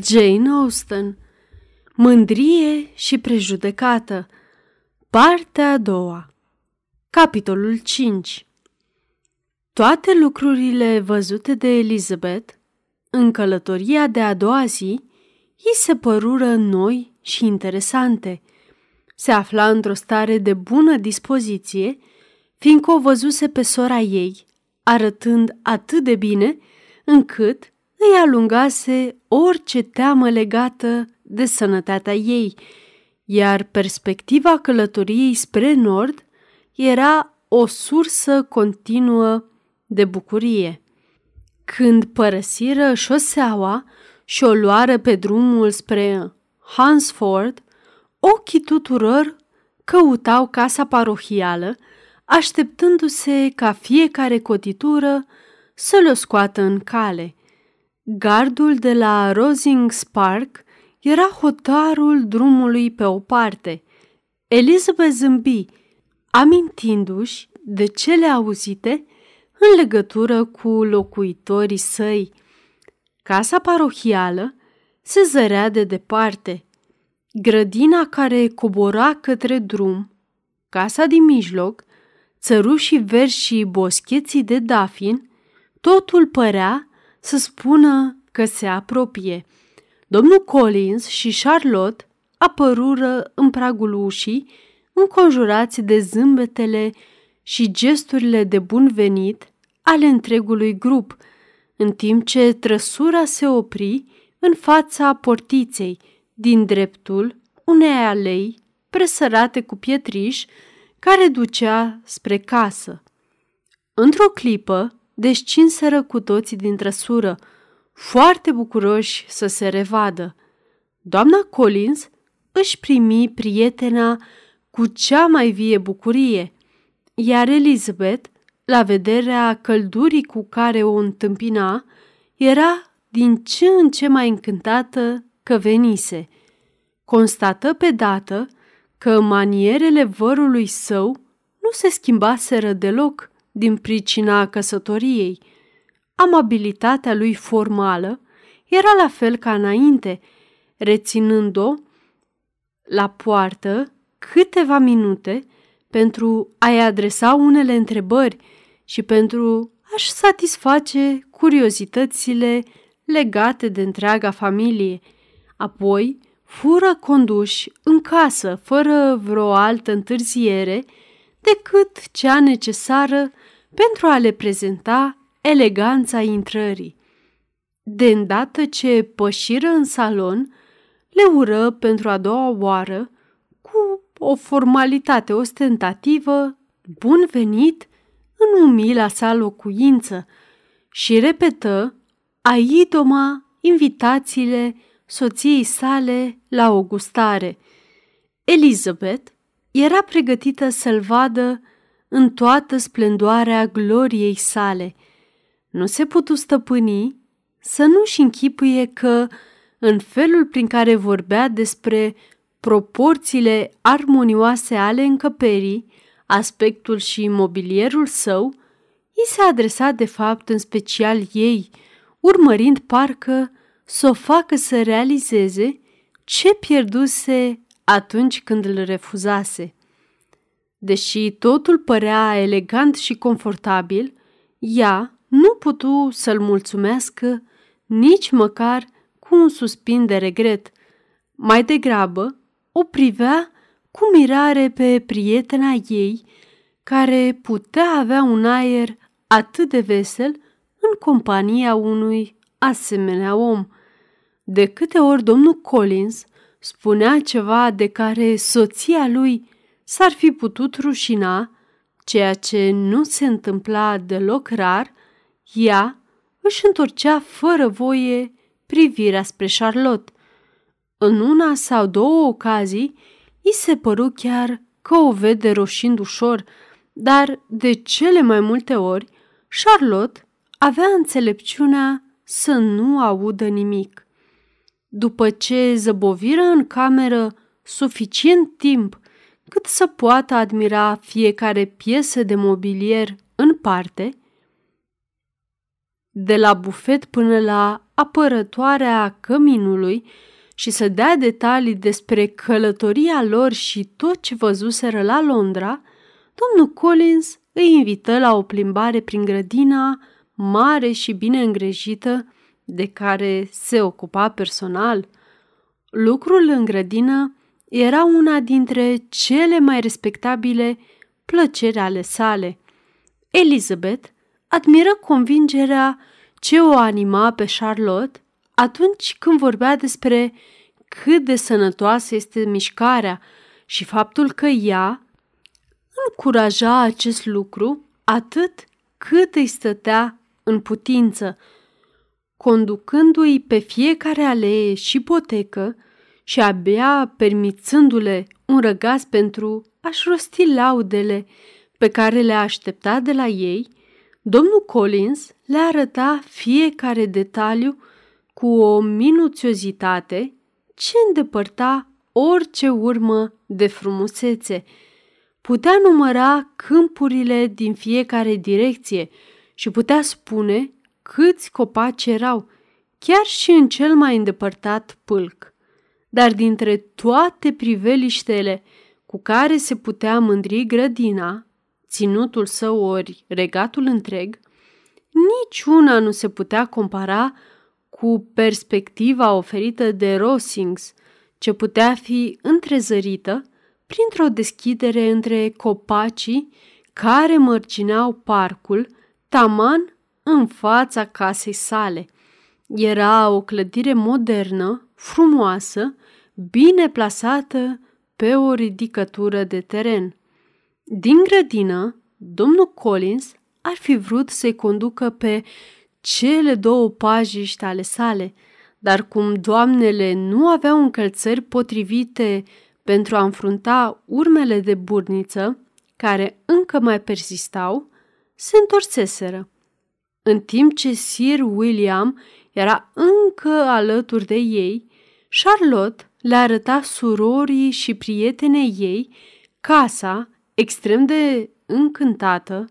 Jane Austen. Mândrie și prejudecată. Partea a doua. Capitolul 5 Toate lucrurile văzute de Elizabeth în călătoria de a doua zi îi se părură noi și interesante. Se afla într-o stare de bună dispoziție, fiindcă o văzuse pe sora ei, arătând atât de bine, încât îi alungase orice teamă legată de sănătatea ei, iar perspectiva călătoriei spre nord era o sursă continuă de bucurie. Când părăsiră șoseaua și o luară pe drumul spre Hansford, ochii tuturor căutau casa parohială, așteptându-se ca fiecare cotitură să le scoată în cale – Gardul de la Rosings Park era hotarul drumului pe o parte. Elizabeth zâmbi, amintindu-și de cele auzite în legătură cu locuitorii săi. Casa parohială se zărea de departe. Grădina care cobora către drum, casa din mijloc, țărușii verzi și boscheții de dafin, totul părea să spună că se apropie. Domnul Collins și Charlotte apărură în pragul ușii, înconjurați de zâmbetele și gesturile de bun venit ale întregului grup, în timp ce trăsura se opri în fața portiței, din dreptul unei alei presărate cu pietriș care ducea spre casă. Într-o clipă, descinseră cu toții din trăsură, foarte bucuroși să se revadă. Doamna Collins își primi prietena cu cea mai vie bucurie, iar Elizabeth, la vederea căldurii cu care o întâmpina, era din ce în ce mai încântată că venise. Constată pe dată că manierele vărului său nu se schimbaseră deloc din pricina căsătoriei. Amabilitatea lui formală era la fel ca înainte, reținând-o la poartă câteva minute pentru a-i adresa unele întrebări și pentru a-și satisface curiozitățile legate de întreaga familie. Apoi fură conduși în casă fără vreo altă întârziere decât cea necesară pentru a le prezenta eleganța intrării. De îndată ce pășiră în salon, le ură pentru a doua oară, cu o formalitate ostentativă, bun venit în umila sa locuință și repetă aidoma invitațiile soției sale la o gustare. Elizabeth era pregătită să-l vadă în toată splendoarea gloriei sale. Nu se putu stăpâni să nu-și închipuie că, în felul prin care vorbea despre proporțiile armonioase ale încăperii, aspectul și mobilierul său, i se adresa de fapt în special ei, urmărind parcă să o facă să realizeze ce pierduse atunci când îl refuzase. Deși totul părea elegant și confortabil, ea nu putu să-l mulțumească nici măcar cu un suspin de regret. Mai degrabă, o privea cu mirare pe prietena ei, care putea avea un aer atât de vesel în compania unui asemenea om. De câte ori domnul Collins spunea ceva de care soția lui s-ar fi putut rușina, ceea ce nu se întâmpla deloc rar, ea își întorcea fără voie privirea spre Charlotte. În una sau două ocazii, i se păru chiar că o vede roșind ușor, dar de cele mai multe ori, Charlotte avea înțelepciunea să nu audă nimic. După ce zăboviră în cameră suficient timp cât să poată admira fiecare piesă de mobilier în parte, de la bufet până la apărătoarea căminului și să dea detalii despre călătoria lor și tot ce văzuseră la Londra, domnul Collins îi invită la o plimbare prin grădina mare și bine îngrijită de care se ocupa personal. Lucrul în grădină era una dintre cele mai respectabile plăceri ale sale. Elizabeth admiră convingerea ce o anima pe Charlotte atunci când vorbea despre cât de sănătoasă este mișcarea și faptul că ea încuraja acest lucru atât cât îi stătea în putință, conducându-i pe fiecare alee și potecă și abia permițându-le un răgaz pentru a-și rosti laudele pe care le aștepta de la ei, domnul Collins le arăta fiecare detaliu cu o minuțiozitate ce îndepărta orice urmă de frumusețe. Putea număra câmpurile din fiecare direcție și putea spune câți copaci erau, chiar și în cel mai îndepărtat pâlc. Dar dintre toate priveliștele cu care se putea mândri grădina, ținutul său ori regatul întreg, niciuna nu se putea compara cu perspectiva oferită de Rosings, ce putea fi întrezărită printr-o deschidere între copacii care mărgineau parcul, taman în fața casei sale. Era o clădire modernă, frumoasă, bine plasată pe o ridicătură de teren. Din grădină, domnul Collins ar fi vrut să-i conducă pe cele două pajiști ale sale, dar cum doamnele nu aveau încălțări potrivite pentru a înfrunta urmele de burniță, care încă mai persistau, se întorseseră. În timp ce Sir William era încă alături de ei, Charlotte le arăta surorii și prietenei ei casa extrem de încântată,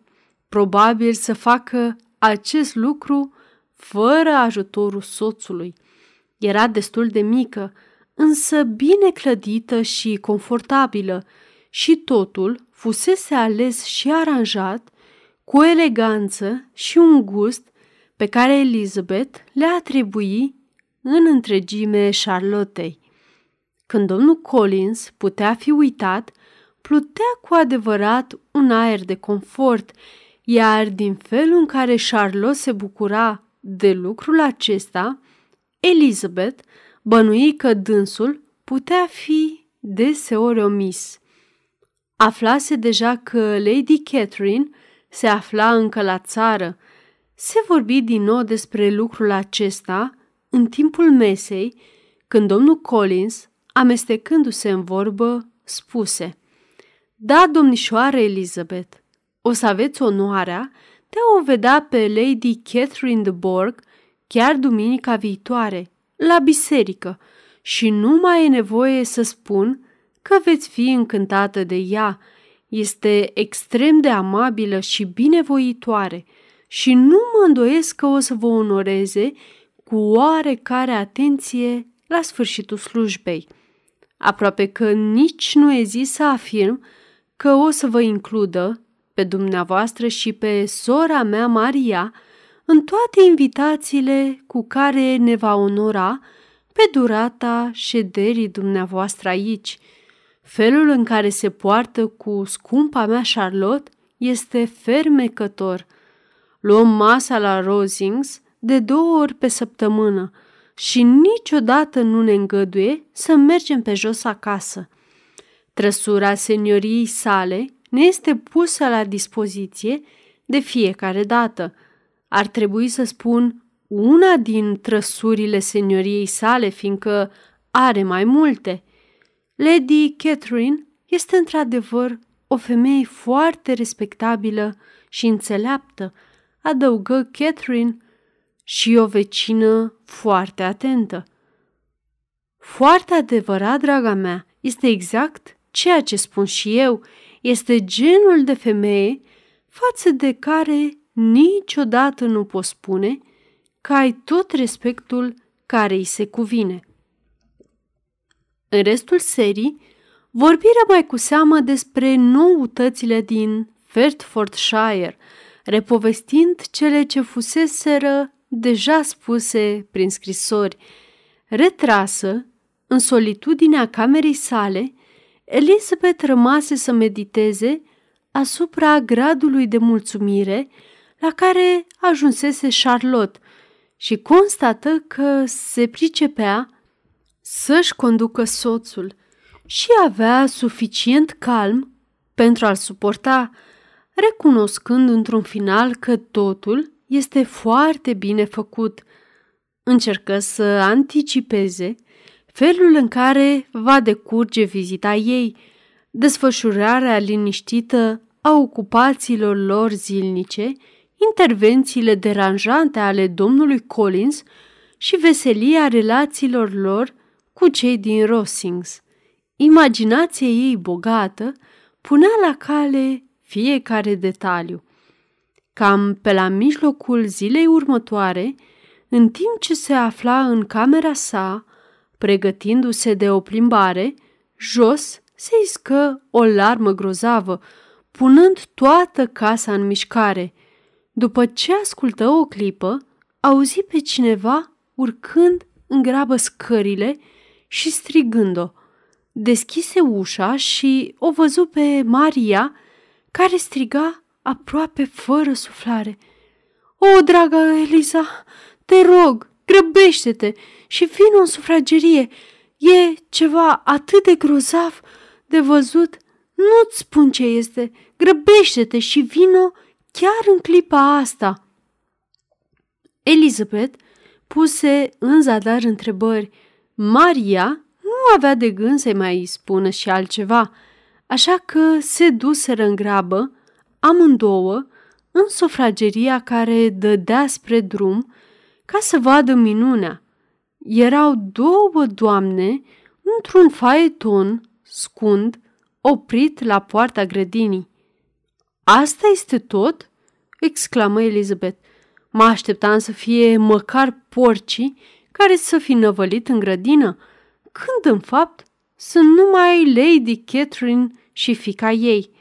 probabil să facă acest lucru fără ajutorul soțului. Era destul de mică, însă bine clădită și confortabilă și totul fusese ales și aranjat cu o eleganță și un gust pe care Elizabeth le atribui în întregime Charlottei. Când domnul Collins putea fi uitat, plutea cu adevărat un aer de confort, iar din felul în care Charlotte se bucura de lucrul acesta, Elizabeth bănui că dânsul putea fi deseori omis. Aflase deja că Lady Catherine se afla încă la țară. Se vorbi din nou despre lucrul acesta în timpul mesei, când domnul Collins, amestecându-se în vorbă, spuse Da, domnișoare Elizabeth, o să aveți onoarea de a o vedea pe Lady Catherine de Borg chiar duminica viitoare, la biserică, și nu mai e nevoie să spun că veți fi încântată de ea. Este extrem de amabilă și binevoitoare și nu mă îndoiesc că o să vă onoreze cu oarecare atenție la sfârșitul slujbei. Aproape că nici nu ezist să afirm că o să vă includă pe dumneavoastră și pe sora mea Maria în toate invitațiile cu care ne va onora pe durata șederii dumneavoastră aici. Felul în care se poartă cu scumpa mea Charlotte este fermecător. Luăm masa la Rosings de două ori pe săptămână și niciodată nu ne îngăduie să mergem pe jos acasă. Trăsura senioriei sale ne este pusă la dispoziție de fiecare dată. Ar trebui să spun una din trăsurile senioriei sale, fiindcă are mai multe. Lady Catherine este într-adevăr o femeie foarte respectabilă și înțeleaptă, adăugă Catherine, și o vecină foarte atentă. Foarte adevărat, draga mea, este exact ceea ce spun și eu, este genul de femeie față de care niciodată nu pot spune că ai tot respectul care îi se cuvine. În restul serii, vorbirea mai cu seamă despre noutățile din Hertfordshire, repovestind cele ce fuseseră deja spuse prin scrisori. Retrasă, în solitudinea camerei sale, Elizabeth rămase să mediteze asupra gradului de mulțumire la care ajunsese Charlotte și constată că se pricepea să-și conducă soțul și avea suficient calm pentru a-l suporta, recunoscând într-un final că totul este foarte bine făcut. Încercă să anticipeze felul în care va decurge vizita ei, desfășurarea liniștită a ocupațiilor lor zilnice, intervențiile deranjante ale domnului Collins și veselia relațiilor lor cu cei din Rossings. Imaginația ei bogată punea la cale fiecare detaliu. Cam pe la mijlocul zilei următoare, în timp ce se afla în camera sa, pregătindu-se de o plimbare, jos se iscă o larmă grozavă, punând toată casa în mișcare. După ce ascultă o clipă, auzi pe cineva urcând în grabă scările și strigând-o. Deschise ușa și o văzu pe Maria, care striga aproape fără suflare. O, dragă Eliza, te rog, grăbește-te și vino în sufragerie. E ceva atât de grozav de văzut. Nu-ți spun ce este. Grăbește-te și vino chiar în clipa asta. Elizabeth puse în zadar întrebări. Maria nu avea de gând să-i mai spună și altceva, așa că se duseră în grabă, amândouă, în sufrageria care dădea spre drum ca să vadă minunea. Erau două doamne într-un faeton scund oprit la poarta grădinii. Asta este tot?" exclamă Elizabeth. Mă așteptam să fie măcar porcii care să fi năvălit în grădină, când în fapt sunt numai Lady Catherine și fica ei.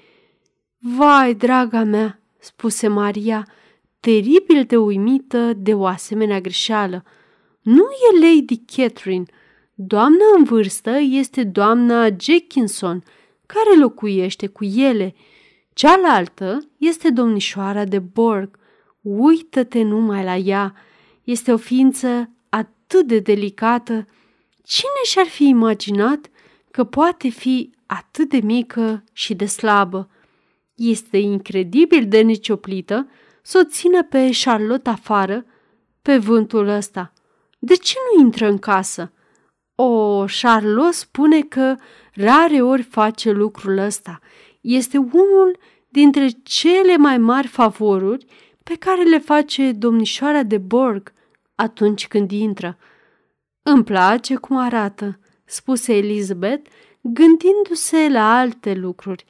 Vai, draga mea, spuse Maria, teribil de uimită de o asemenea greșeală. Nu e Lady Catherine. Doamna în vârstă este doamna Jackinson, care locuiește cu ele. Cealaltă este domnișoara de Borg. Uită-te numai la ea. Este o ființă atât de delicată. Cine și-ar fi imaginat că poate fi atât de mică și de slabă? Este incredibil de necioplită să o țină pe Charlotte afară pe vântul ăsta. De ce nu intră în casă? O, Charlotte spune că rare ori face lucrul ăsta. Este unul dintre cele mai mari favoruri pe care le face domnișoara de Borg atunci când intră. Îmi place cum arată, spuse Elizabeth, gândindu-se la alte lucruri.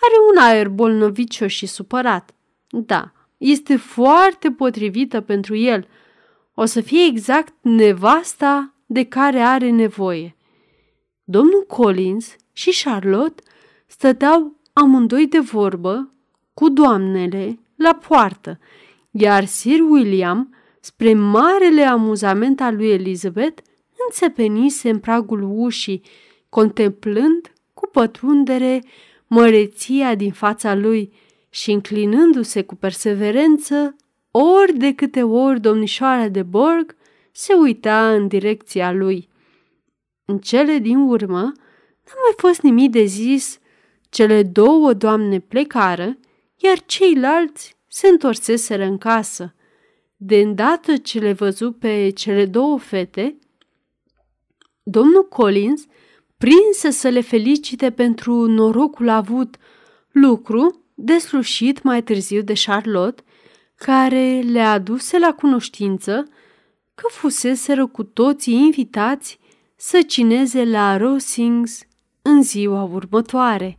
Are un aer bolnovicios și supărat. Da, este foarte potrivită pentru el. O să fie exact nevasta de care are nevoie. Domnul Collins și Charlotte stăteau amândoi de vorbă cu doamnele la poartă, iar Sir William, spre marele amuzament al lui Elizabeth, înțepenise în pragul ușii, contemplând cu pătrundere măreția din fața lui și înclinându-se cu perseverență, ori de câte ori domnișoara de Borg se uita în direcția lui. În cele din urmă, n-a mai fost nimic de zis, cele două doamne plecară, iar ceilalți se întorseseră în casă. De îndată ce le văzu pe cele două fete, domnul Collins prinse să le felicite pentru norocul avut, lucru deslușit mai târziu de Charlotte, care le aduse la cunoștință că fuseseră cu toții invitați să cineze la Rosings în ziua următoare.